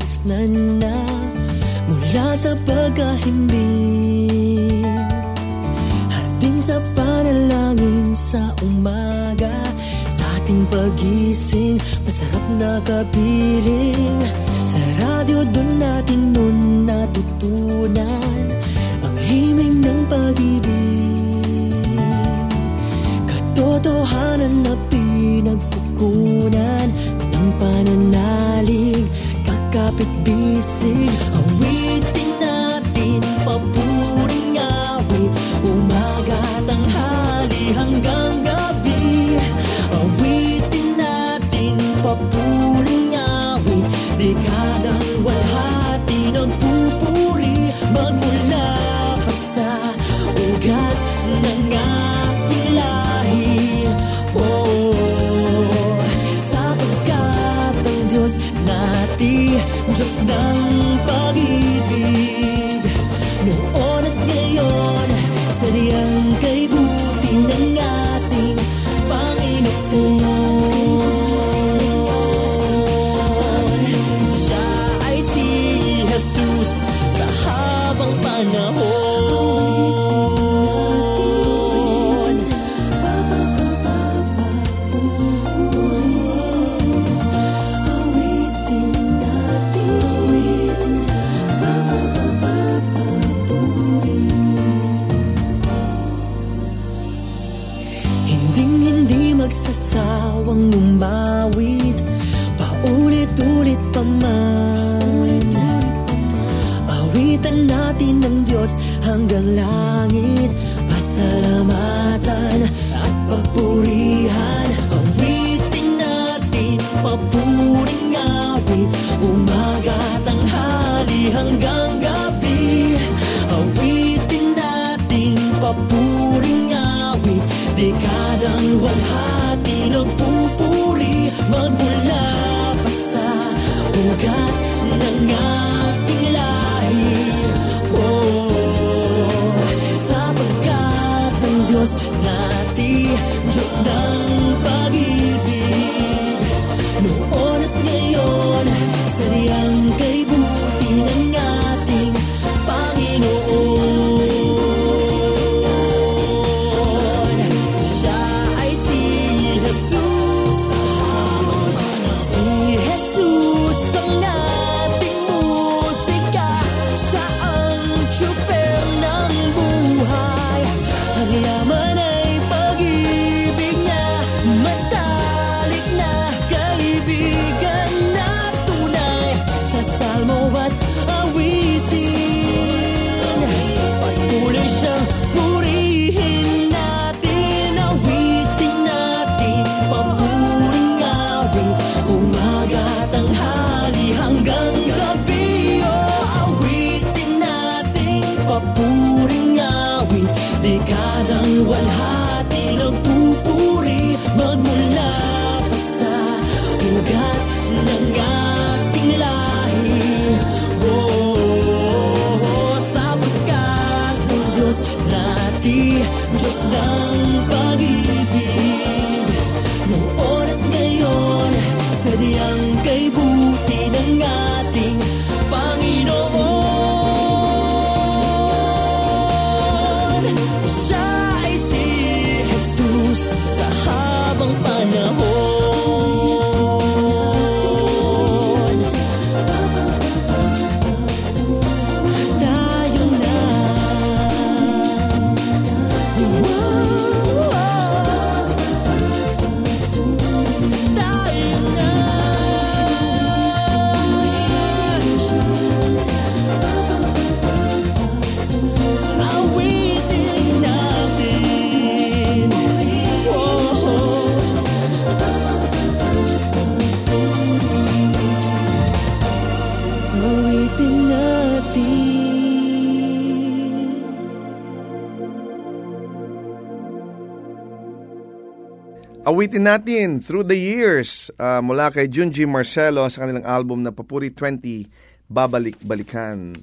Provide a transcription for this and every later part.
Nakagisnan na Mula sa pagkahimbing. Hating sa panalangin sa umaga Sa ating pagising Masarap na kapiling. Sa radyo doon natin nun natutunan Ang himig ng pag-ibig. Katotohanan na pinagkukunan Kakapit nati Diyos magsasawang umawit Paulit-ulit pa man. Awitan natin ng Diyos hanggang langit. Pasalamatan at papurihan nati Diyos Awitin natin Through the Years uh, mula kay Junji Marcelo sa kanilang album na Papuri 20, Babalik-Balikan.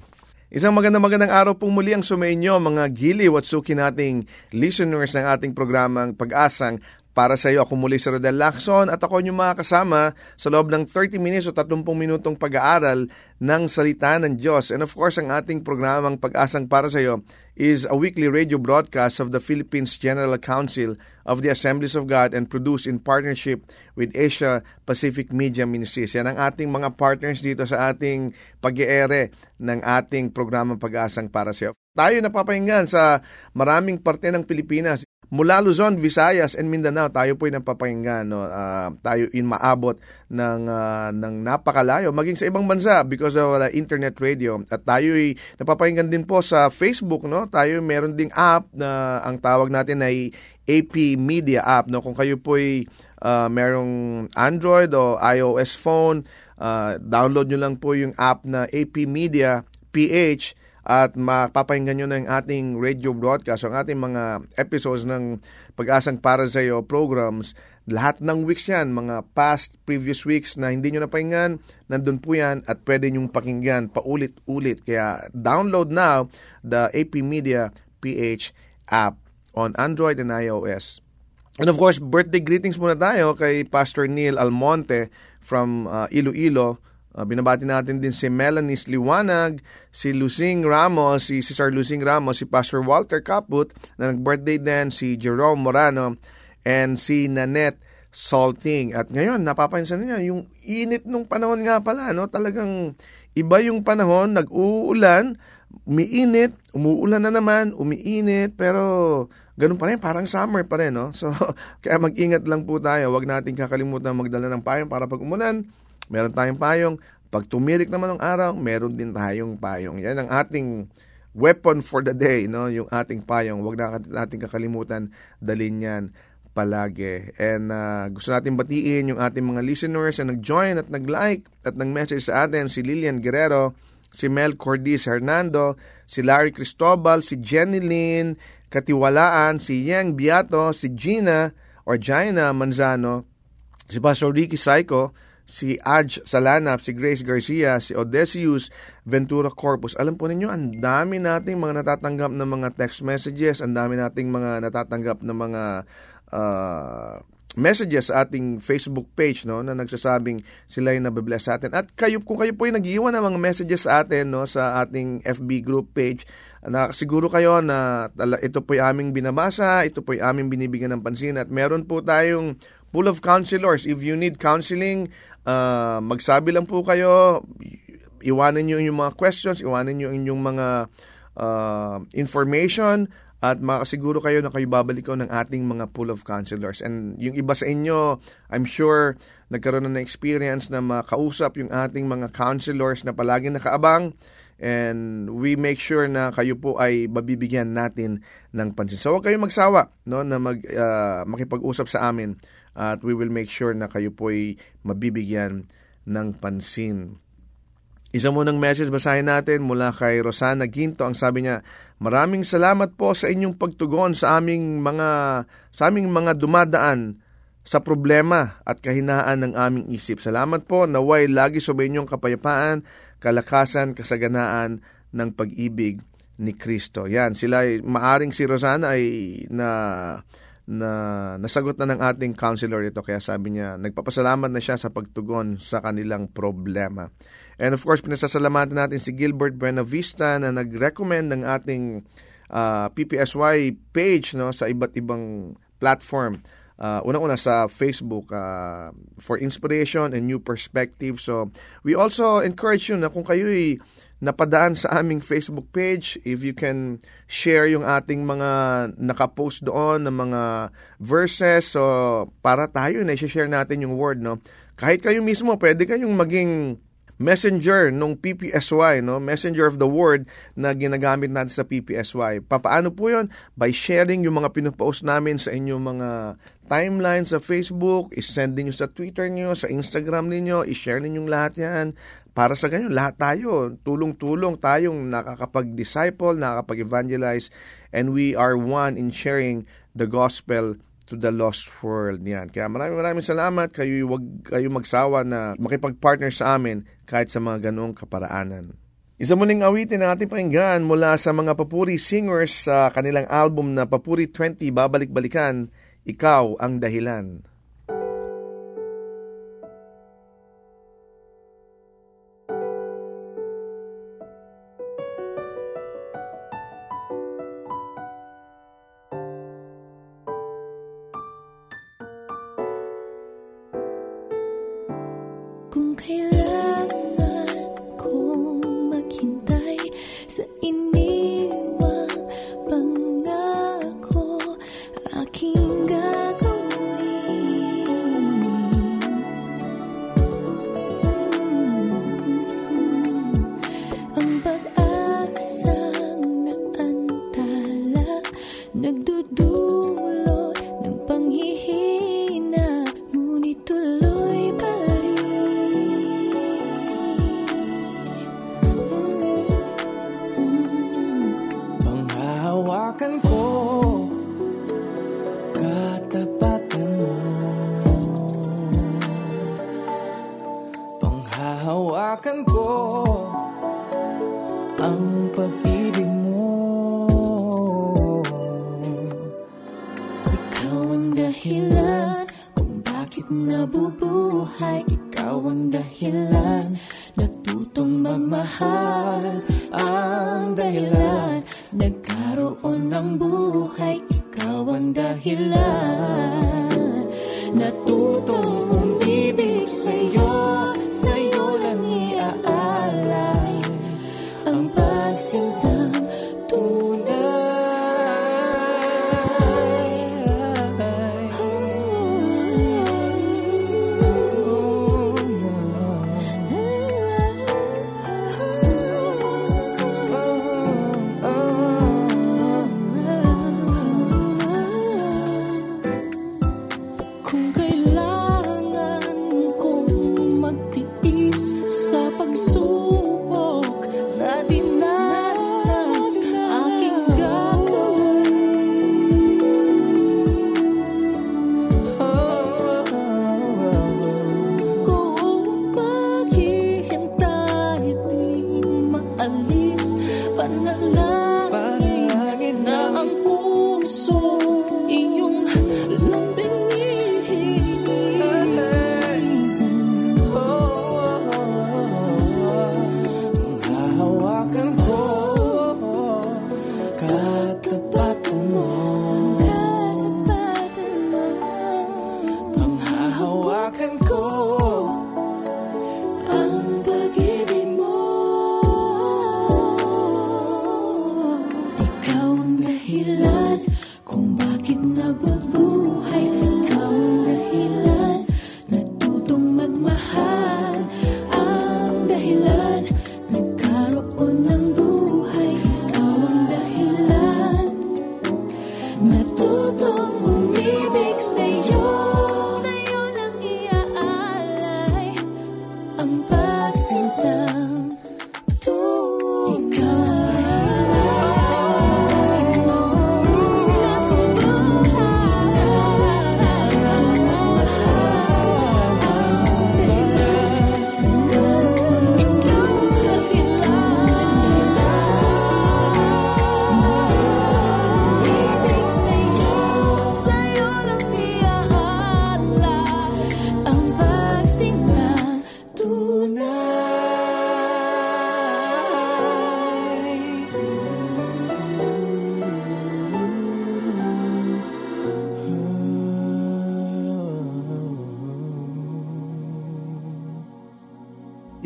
Isang magandang magandang araw pong muli ang sumainyo mga giliw at suki nating listeners ng ating programang Pag-asang para sa iyo, ako muli si Rodel Lacson at ako yung mga kasama sa loob ng 30 minutes o 30 minutong pag-aaral ng salita ng Diyos. And of course, ang ating programang Pag-asang para sa iyo is a weekly radio broadcast of the Philippines General Council of the Assemblies of God and produced in partnership with Asia Pacific Media Ministries. Yan ang ating mga partners dito sa ating pag-iere ng ating programang Pag-asang para sa iyo. Tayo napapahinggan sa maraming parte ng Pilipinas mula Luzon, Visayas, and Mindanao, tayo po ay napapakinggan. No? Uh, tayo in maabot ng, uh, ng napakalayo, maging sa ibang bansa because of uh, internet radio. At tayo ay napapakinggan din po sa Facebook. No? Tayo meron ding app na ang tawag natin ay AP Media app. No? Kung kayo po ay uh, merong Android o iOS phone, uh, download nyo lang po yung app na AP Media PH at mapapahinggan nyo na yung ating radio broadcast, ang ating mga episodes ng Pag-asang para sa iyo programs. Lahat ng weeks yan, mga past, previous weeks na hindi nyo napahinggan, nandun po yan at pwede nyong pakinggan paulit-ulit. Kaya download now the AP Media PH app on Android and iOS. And of course, birthday greetings muna tayo kay Pastor Neil Almonte from uh, Iloilo Uh, binabati natin din si Melanie Liwanag, si Lucing Ramos, si Cesar Lucing Ramos, si Pastor Walter Caput na nag-birthday din, si Jerome Morano, and si Nanette Salting. At ngayon, napapansin niya, yung init nung panahon nga pala, no? talagang iba yung panahon, nag-uulan, umiinit, umuulan na naman, umiinit, pero ganun pa rin, parang summer pa rin. No? So, kaya mag-ingat lang po tayo. Huwag natin kakalimutan magdala ng payong para pag umulan, meron tayong payong. Pag tumirik naman ng araw, meron din tayong payong. Yan ang ating weapon for the day, no? yung ating payong. Huwag na natin kakalimutan, dalin yan palagi. And uh, gusto natin batiin yung ating mga listeners na nag-join at nag-like at nag-message sa atin, si Lilian Guerrero, si Mel Cordiz Hernando, si Larry Cristobal, si Jenny Lynn, Katiwalaan, si Yang Biato, si Gina or Gina Manzano, si Pastor Ricky Psycho, si Aj Salanap, si Grace Garcia, si Odesius Ventura Corpus. Alam po ninyo, ang dami nating mga natatanggap ng mga text messages, ang dami nating mga natatanggap ng mga uh, messages sa ating Facebook page no na nagsasabing sila ay nabibless sa atin. At kayo kung kayo po ay nag-iwan ng mga messages sa atin no sa ating FB group page, na siguro kayo na ito po ay aming binabasa, ito po ay aming binibigyan ng pansin at meron po tayong full of counselors. If you need counseling, uh, magsabi lang po kayo, iwanan niyo yung mga questions, iwanan niyo yung mga uh, information at makasiguro kayo na kayo babalik ko ng ating mga pool of counselors. And yung iba sa inyo, I'm sure nagkaroon na ng experience na makausap yung ating mga counselors na palaging nakaabang and we make sure na kayo po ay mabibigyan natin ng pansin. So huwag kayong magsawa no, na mag, uh, makipag-usap sa amin at we will make sure na kayo po ay mabibigyan ng pansin. Isa mo ng message basahin natin mula kay Rosana Ginto. Ang sabi niya, Maraming salamat po sa inyong pagtugon sa aming mga sa aming mga dumadaan sa problema at kahinaan ng aming isip. Salamat po, naway lagi sa inyong kapayapaan, kalakasan, kasaganaan ng pag-ibig ni Kristo. Yan, sila maaring si Rosana ay na na nasagot na ng ating counselor ito kaya sabi niya nagpapasalamat na siya sa pagtugon sa kanilang problema. And of course, pinasasalamatan natin si Gilbert Buenavista na nag-recommend ng ating uh, PPSY page no sa iba't ibang platform. Uh, Unang-una sa Facebook uh, for inspiration and new perspective. So, we also encourage you na kung kayo'y napadaan sa aming Facebook page. If you can share yung ating mga nakapost doon ng mga verses. So, para tayo na i-share natin yung word, no? Kahit kayo mismo, pwede kayong maging messenger nung PPSY, no? Messenger of the word na ginagamit natin sa PPSY. Papaano po 'yon? By sharing yung mga pinopost namin sa inyong mga timeline sa Facebook, i-send niyo sa Twitter niyo, sa Instagram niyo, i-share ninyong lahat 'yan para sa ganyan, lahat tayo, tulong-tulong tayong nakakapag-disciple, nakakapag-evangelize, and we are one in sharing the gospel to the lost world. Yan. Kaya maraming maraming salamat. Kayo wag kayo magsawa na makipag-partner sa amin kahit sa mga ganoong kaparaanan. Isa muling awitin na ating pakinggan mula sa mga papuri singers sa kanilang album na Papuri 20 Babalik-Balikan, Ikaw ang Dahilan. Kung kailangan Ang pag-ibig mo. Ikaw ang dahilan kung bakit nabubuhay. Ikaw ang dahilan natutong magmahal. Ang dahilan nagkaroon ng buhay. Ikaw ang dahilan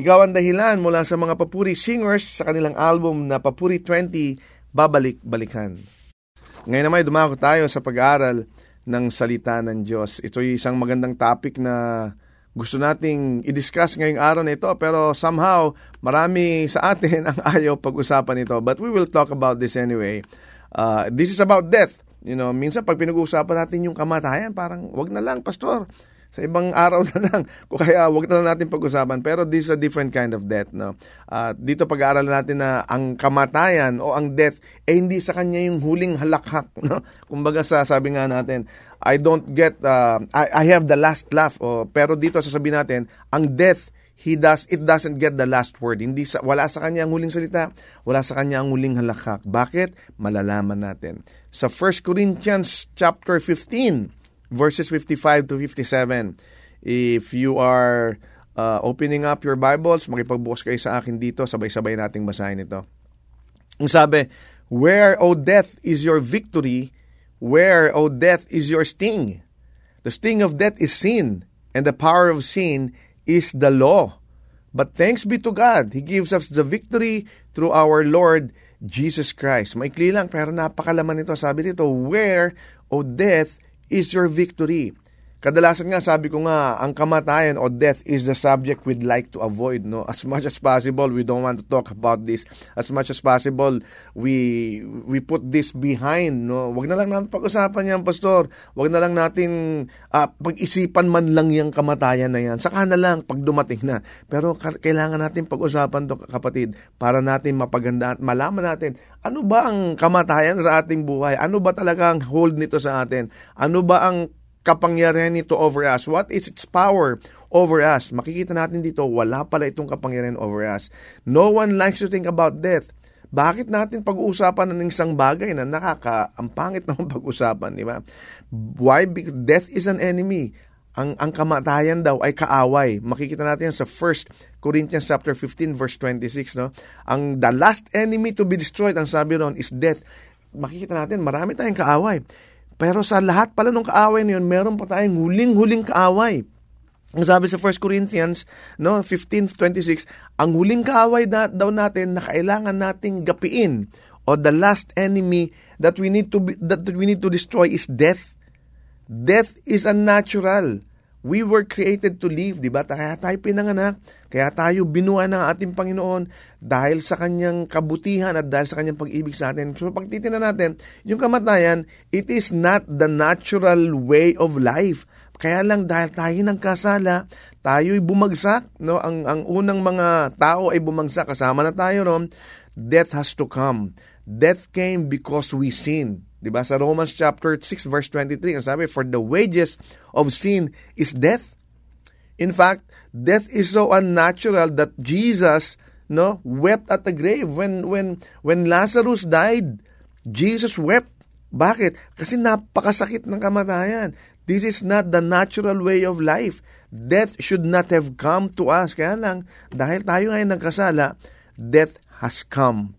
Ikaw ang dahilan mula sa mga papuri singers sa kanilang album na Papuri 20 Babalik-Balikan. Ngayon naman dumako tayo sa pag-aaral ng salita ng Diyos. Ito ay isang magandang topic na gusto nating i-discuss ngayong araw na ito pero somehow marami sa atin ang ayaw pag-usapan ito. But we will talk about this anyway. Uh, this is about death. You know, minsan pag pinag-uusapan natin yung kamatayan, parang wag na lang, pastor. Sa ibang araw na lang. Kaya wag na lang natin pag-usapan. Pero this is a different kind of death. No? At dito pag-aaralan natin na ang kamatayan o ang death, eh hindi sa kanya yung huling halakhak. No? Kumbaga sa sabi nga natin, I don't get, uh, I, I have the last laugh. O, pero dito sasabihin natin, ang death, he does it doesn't get the last word. Hindi sa, wala sa kanya ang huling salita, wala sa kanya ang huling halakhak. Bakit? Malalaman natin. Sa 1 Corinthians chapter 15, verses 55 to 57. If you are uh, opening up your Bibles, makipagbukas kayo sa akin dito, sabay-sabay nating basahin ito. Ang sabi, Where, O death, is your victory? Where, O death, is your sting? The sting of death is sin, and the power of sin is the law. But thanks be to God, He gives us the victory through our Lord Jesus Christ. Maikli lang, pero napakalaman nito. Sabi dito, Where, O death, is your victory? Kadalasan nga, sabi ko nga, ang kamatayan o death is the subject we'd like to avoid. No? As much as possible, we don't want to talk about this. As much as possible, we we put this behind. No? Wag na lang natin pag-usapan yan, Pastor. Wag na lang natin uh, pag-isipan man lang yung kamatayan na yan. Saka na lang pag dumating na. Pero kailangan natin pag-usapan to kapatid para natin mapaganda at malaman natin ano ba ang kamatayan sa ating buhay? Ano ba talaga ang hold nito sa atin? Ano ba ang kapangyarihan nito over us? What is its power over us? Makikita natin dito, wala pala itong kapangyarihan over us. No one likes to think about death. Bakit natin pag-uusapan ng isang bagay na nakaka, ang pangit naman pag-usapan, di ba? Why? Because death is an enemy. Ang, ang kamatayan daw ay kaaway. Makikita natin sa 1 Corinthians chapter 15 verse 26, no? Ang the last enemy to be destroyed, ang sabi ron, is death. Makikita natin, marami tayong kaaway. Pero sa lahat pala ng kaaway na yun, meron pa tayong huling-huling kaaway. Ang sabi sa 1 Corinthians no, 15.26, ang huling kaaway na, daw natin na kailangan nating gapiin o the last enemy that we need to be, that we need to destroy is death. Death is unnatural. We were created to live, di ba? Kaya tayo pinanganak, kaya tayo binuha ng ating Panginoon dahil sa kanyang kabutihan at dahil sa kanyang pag-ibig sa atin. So pag natin, yung kamatayan, it is not the natural way of life. Kaya lang dahil tayo nagkasala, tayo'y bumagsak, no? Ang ang unang mga tao ay bumagsak kasama na tayo ron. Death has to come. Death came because we sinned. 'Di ba? Sa Romans chapter 6 verse 23, ang sabi, "For the wages of sin is death." In fact, death is so unnatural that Jesus, no, wept at the grave when when when Lazarus died. Jesus wept. Bakit? Kasi napakasakit ng kamatayan. This is not the natural way of life. Death should not have come to us. Kaya lang, dahil tayo ngayon nagkasala, death has come.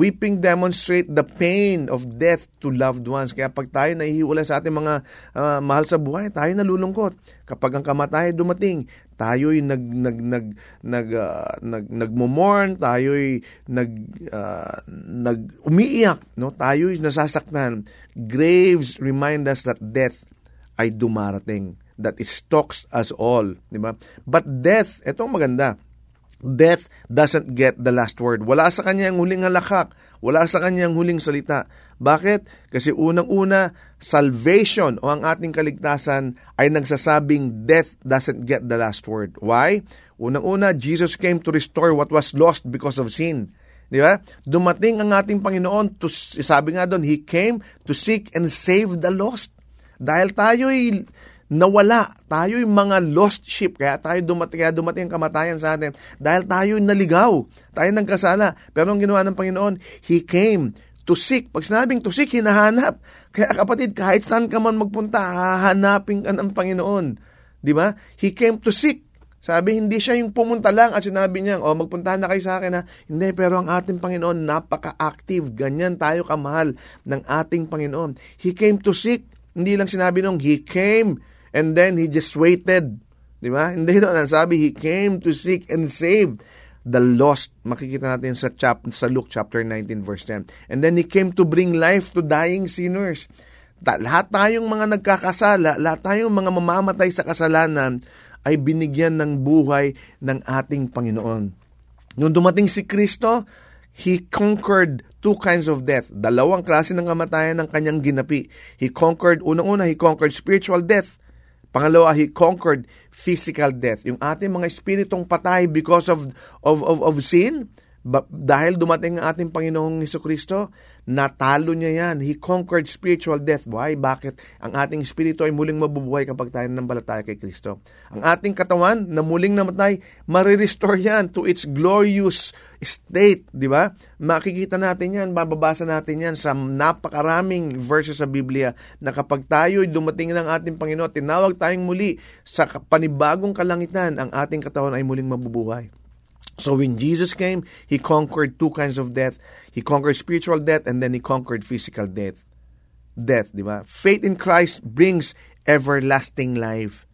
Weeping demonstrate the pain of death to loved ones. Kaya pag tayo nahihiwalay sa ating mga uh, mahal sa buhay, tayo nalulungkot. Kapag ang kamatayan dumating, tayo'y nag nag nag nag uh, nag nagmo-mourn, tayo'y nag uh, nag umiiyak, no? Tayo'y nasasaktan. Graves remind us that death ay dumarating. That it stalks us all, di ba? But death, etong maganda, Death doesn't get the last word. Wala sa kanya ang huling halakak. Wala sa kanya ang huling salita. Bakit? Kasi unang-una, salvation o ang ating kaligtasan ay nagsasabing death doesn't get the last word. Why? Unang-una, Jesus came to restore what was lost because of sin. Di ba? Dumating ang ating Panginoon, to, sabi nga doon, He came to seek and save the lost. Dahil tayo'y nawala. Tayo yung mga lost sheep. Kaya tayo dumating, kaya dumating ang kamatayan sa atin. Dahil tayo naligaw. Tayo nagkasala. Pero ang ginawa ng Panginoon, He came to seek. Pag sinabing to seek, hinahanap. Kaya kapatid, kahit saan ka man magpunta, hahanapin ka ng Panginoon. Di ba? He came to seek. Sabi, hindi siya yung pumunta lang at sinabi niya, oh, magpunta na kayo sa akin ha. Hindi, pero ang ating Panginoon, napaka-active. Ganyan tayo kamahal ng ating Panginoon. He came to seek. Hindi lang sinabi nung, He came And then he just waited. Di ba? Hindi doon. Sabi, he came to seek and save the lost. Makikita natin sa, chap sa Luke chapter 19 verse 10. And then he came to bring life to dying sinners. Ta- lahat tayong mga nagkakasala, lahat tayong mga mamamatay sa kasalanan ay binigyan ng buhay ng ating Panginoon. Nung dumating si Kristo, He conquered two kinds of death. Dalawang klase ng kamatayan ng kanyang ginapi. He conquered, unang-una, he conquered spiritual death Pangalawa, he conquered physical death. Yung ating mga espiritong patay because of of of, of sin, dahil dumating ang ating Panginoong Heso Kristo, natalo niya yan. He conquered spiritual death. Why? Bakit? Ang ating espiritu ay muling mabubuhay kapag tayo nambalataya kay Kristo. Ang ating katawan na muling namatay, marirestore yan to its glorious state, di ba? Makikita natin yan, bababasa natin yan sa napakaraming verses sa Biblia na kapag tayo dumating ng ating Panginoon, tinawag tayong muli sa panibagong kalangitan, ang ating katawan ay muling mabubuhay. So when Jesus came, He conquered two kinds of death. He conquered spiritual death and then He conquered physical death. Death, di ba? Faith in Christ brings everlasting life.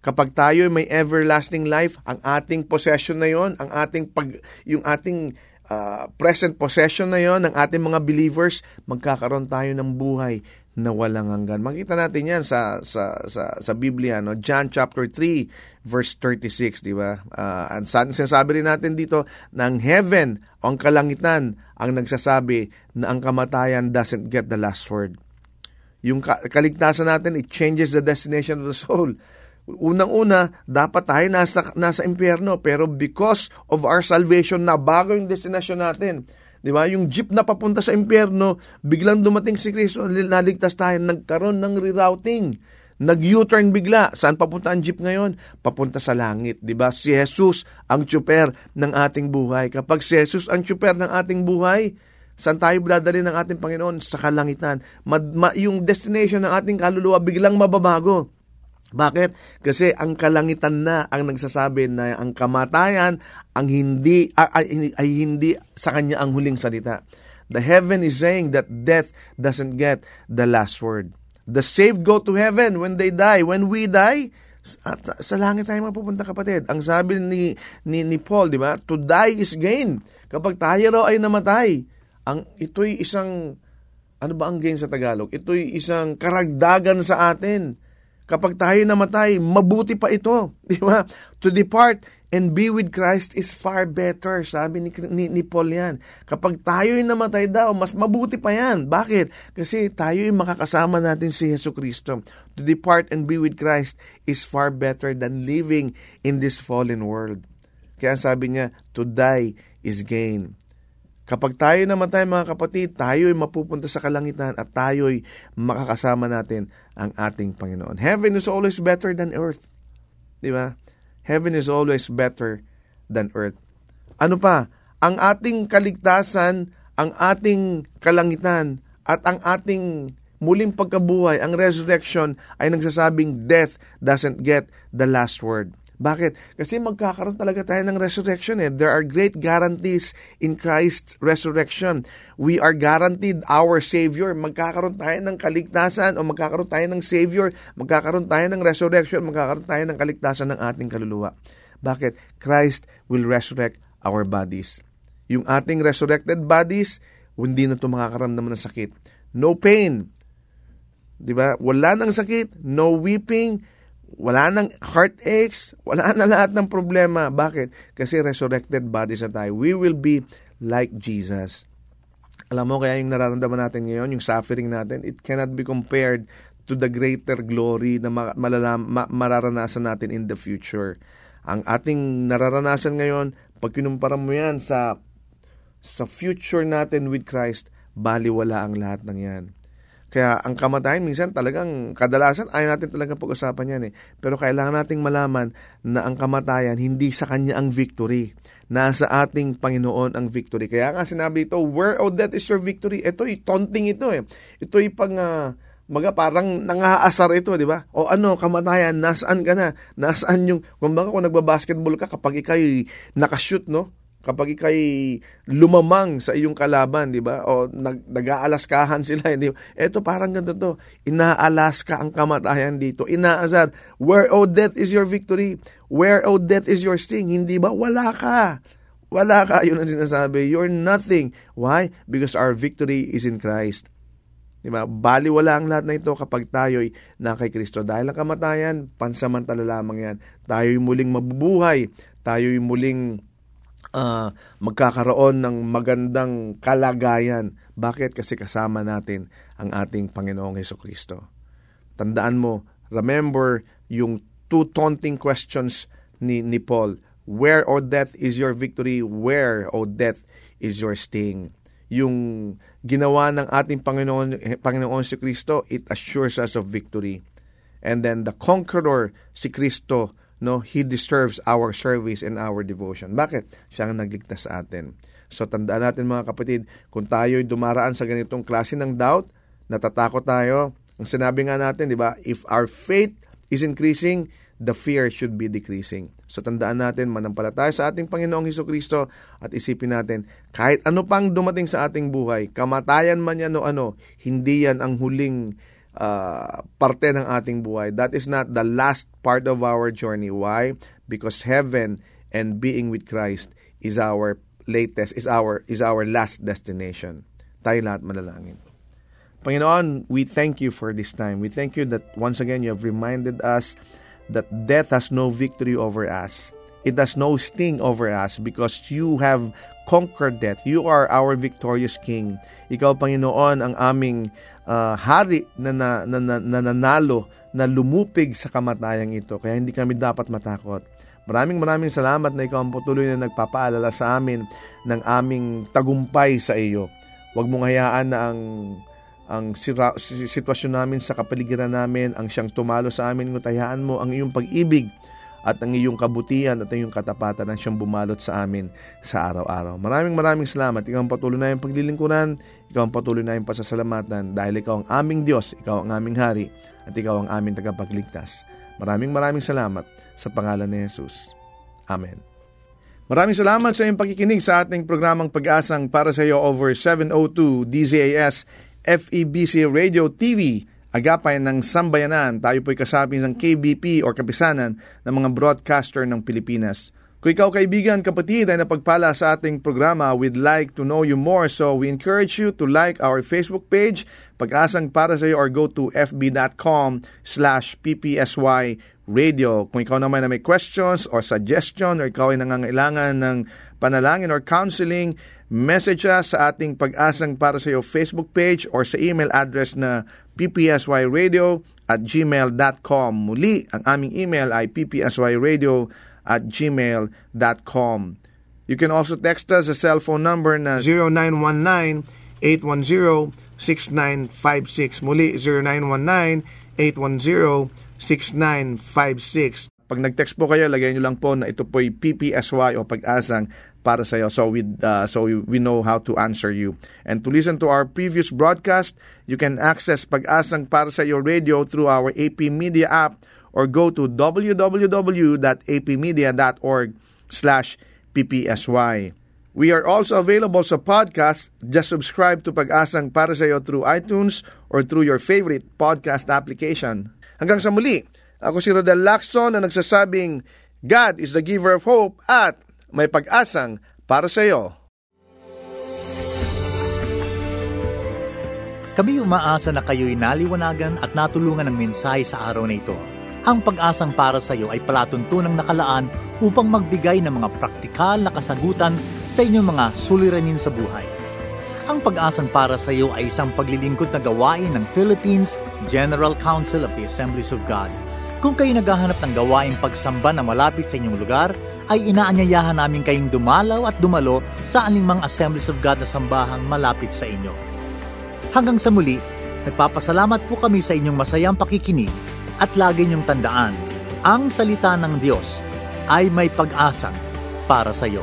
Kapag tayo may everlasting life, ang ating possession na yon, ang ating pag, yung ating uh, present possession na yon ng ating mga believers, magkakaroon tayo ng buhay na walang hanggan. Makita natin yan sa sa sa, sa Biblia, no? John chapter 3 verse 36, di ba? Uh, and sinasabi rin natin dito ng heaven o ang kalangitan ang nagsasabi na ang kamatayan doesn't get the last word. Yung kaligtasan natin, it changes the destination of the soul. Unang-una, dapat tayo nasa, nasa impyerno, pero because of our salvation, na bago yung destination natin. Di ba? Yung jeep na papunta sa impyerno, biglang dumating si Kristo, naligtas tayo, nagkaroon ng rerouting. Nag-U-turn bigla. Saan papunta ang jeep ngayon? Papunta sa langit. Di ba? Si Jesus ang tsuper ng ating buhay. Kapag si Jesus ang tsuper ng ating buhay, saan tayo dadali ng ating Panginoon? Sa kalangitan. Mad, ma, yung destination ng ating kaluluwa biglang mababago. Bakit? Kasi ang kalangitan na ang nagsasabi na ang kamatayan ang hindi ay, ay hindi sa kanya ang huling salita. The heaven is saying that death doesn't get the last word. The saved go to heaven when they die. When we die, at sa langit tayo mapupunta kapatid. Ang sabi ni, ni, ni Paul, di ba? To die is gain. Kapag tayo raw ay namatay, ang, ito'y isang, ano ba ang gain sa Tagalog? Ito'y isang karagdagan sa atin Kapag tayo namatay, mabuti pa ito. Di ba? To depart and be with Christ is far better. Sabi ni, ni, ni Paul yan. Kapag tayo namatay daw, mas mabuti pa yan. Bakit? Kasi tayo yung makakasama natin si Yesu Kristo. To depart and be with Christ is far better than living in this fallen world. Kaya sabi niya, to die is gain. Kapag tayo namatay mga kapatid, tayo ay mapupunta sa kalangitan at tayo ay makakasama natin ang ating Panginoon. Heaven is always better than earth. Di ba? Heaven is always better than earth. Ano pa? Ang ating kaligtasan, ang ating kalangitan, at ang ating muling pagkabuhay, ang resurrection ay nagsasabing death doesn't get the last word. Bakit? Kasi magkakaroon talaga tayo ng resurrection eh. There are great guarantees in Christ's resurrection. We are guaranteed our Savior. Magkakaroon tayo ng kaligtasan o magkakaroon tayo ng Savior, magkakaroon tayo ng resurrection, magkakaroon tayo ng kaligtasan ng ating kaluluwa. Bakit? Christ will resurrect our bodies. Yung ating resurrected bodies, hindi na ito makakaramdaman ng sakit. No pain. Di ba? Wala nang sakit, no weeping, wala nang heartaches, wala na lahat ng problema. Bakit? Kasi resurrected bodies na tayo. We will be like Jesus. Alam mo, kaya yung nararamdaman natin ngayon, yung suffering natin, it cannot be compared to the greater glory na malalam, ma, mararanasan natin in the future. Ang ating nararanasan ngayon, pag kinumpara mo yan sa sa future natin with Christ, baliwala ang lahat ng yan. Kaya ang kamatayan minsan talagang kadalasan ay natin talagang pag-usapan yan eh. Pero kailangan nating malaman na ang kamatayan hindi sa kanya ang victory. Nasa ating Panginoon ang victory. Kaya nga sinabi ito, where oh death is your victory? Ito ay taunting ito eh. Ito ay pang uh, maga parang nangaasar ito, di ba? O ano, kamatayan, nasaan ka na? Nasaan yung, kumbaga kung nagbabasketball ka, kapag ikay nakashoot, no? Kapag ikay lumamang sa iyong kalaban, di ba? O nag, nag-aalaskahan sila, hindi Ito parang ganito to. Inaalaska ang kamatayan dito. Inaasar, where o death is your victory? Where o death is your sting? Hindi ba? Wala ka. Wala ka. Yun ang sinasabi. You're nothing. Why? Because our victory is in Christ. Di ba? Bali wala ang lahat na ito kapag tayo'y na kay Kristo. Dahil ang kamatayan, pansamantala lamang yan. Tayo'y muling mabubuhay. Tayo'y muling uh, magkakaroon ng magandang kalagayan. Bakit? Kasi kasama natin ang ating Panginoong Heso Kristo. Tandaan mo, Remember yung two taunting questions ni, ni Paul. Where, O death, is your victory? Where, O death, is your sting? Yung ginawa ng ating Panginoon, Panginoon si Kristo, it assures us of victory. And then the conqueror, si Kristo, no, he deserves our service and our devotion. Bakit? Siya ang nagligtas sa atin. So tandaan natin mga kapatid, kung tayo'y dumaraan sa ganitong klase ng doubt, natatakot tayo. Ang sinabi nga natin, di ba, if our faith is increasing, the fear should be decreasing. So tandaan natin, manampalataya sa ating Panginoong Heso Kristo at isipin natin, kahit ano pang dumating sa ating buhay, kamatayan man yan o ano, hindi yan ang huling uh, parte ng ating buhay. That is not the last part of our journey. Why? Because heaven and being with Christ is our latest, is our, is our last destination. Tayo lahat manalangin. Panginoon, we thank you for this time. We thank you that once again you have reminded us that death has no victory over us. It has no sting over us because you have conquered death. You are our victorious King. Ikaw, Panginoon, ang aming uh, hari na, na, na, na, na na lumupig sa kamatayang ito. Kaya hindi kami dapat matakot. Maraming maraming salamat na ikaw ang patuloy na nagpapaalala sa amin ng aming tagumpay sa iyo. Huwag mong hayaan na ang ang sira, sitwasyon namin sa kapaligiran namin, ang siyang tumalo sa amin, ngutayaan mo ang iyong pag-ibig at ang iyong kabutihan at ang iyong katapatan ang siyang bumalot sa amin sa araw-araw. Maraming maraming salamat. Ikaw ang patuloy na yung paglilingkuran, ikaw ang patuloy na yung pasasalamatan dahil ikaw ang aming Diyos, ikaw ang aming Hari, at ikaw ang aming tagapagligtas. Maraming maraming salamat sa pangalan ni Jesus. Amen. Maraming salamat sa iyong pakikinig sa ating programang pag-asang para sa iyo over 702 DZAS FEBC Radio TV, agapay ng sambayanan. Tayo po'y kasabi ng KBP o kapisanan ng mga broadcaster ng Pilipinas. Kung ikaw kaibigan, kapatid ay napagpala sa ating programa, we'd like to know you more. So we encourage you to like our Facebook page, Pag-asang para sa iyo or go to fb.com slash ppsy radio. Kung ikaw naman na may questions or suggestion or ikaw ay nangangailangan ng panalangin or counseling, message us sa ating pag-asang para sa iyo Facebook page or sa email address na ppsyradio at gmail.com. Muli, ang aming email ay ppsyradio at gmail.com. You can also text us sa cellphone number na 0919-810-6956. Muli, 0919-810-6956. Pag nag-text po kayo, lagay nyo lang po na ito po'y PPSY o pag-asang para sa iyo. So we uh, so we know how to answer you. And to listen to our previous broadcast, you can access Pag-asang para sa iyo radio through our AP Media app or go to www.apmedia.org/ppsy. We are also available sa podcast. Just subscribe to Pag-asang para sa iyo through iTunes or through your favorite podcast application. Hanggang sa muli, ako si Rodel Lacson na nagsasabing God is the giver of hope at may pag-asang para sa iyo. Kami umaasa na kayo'y naliwanagan at natulungan ng mensahe sa araw na ito. Ang pag-asang para sa iyo ay palatuntunang nakalaan upang magbigay ng mga praktikal na kasagutan sa inyong mga suliranin sa buhay. Ang pag-asang para sa iyo ay isang paglilingkod na gawain ng Philippines General Council of the Assemblies of God. Kung kayo naghahanap ng gawain pagsamba na malapit sa inyong lugar, ay inaanyayahan namin kayong dumalaw at dumalo sa aningmang Assemblies of God na sambahang malapit sa inyo. Hanggang sa muli, nagpapasalamat po kami sa inyong masayang pakikinig at lagi niyong tandaan, ang salita ng Diyos ay may pag-asang para sa iyo.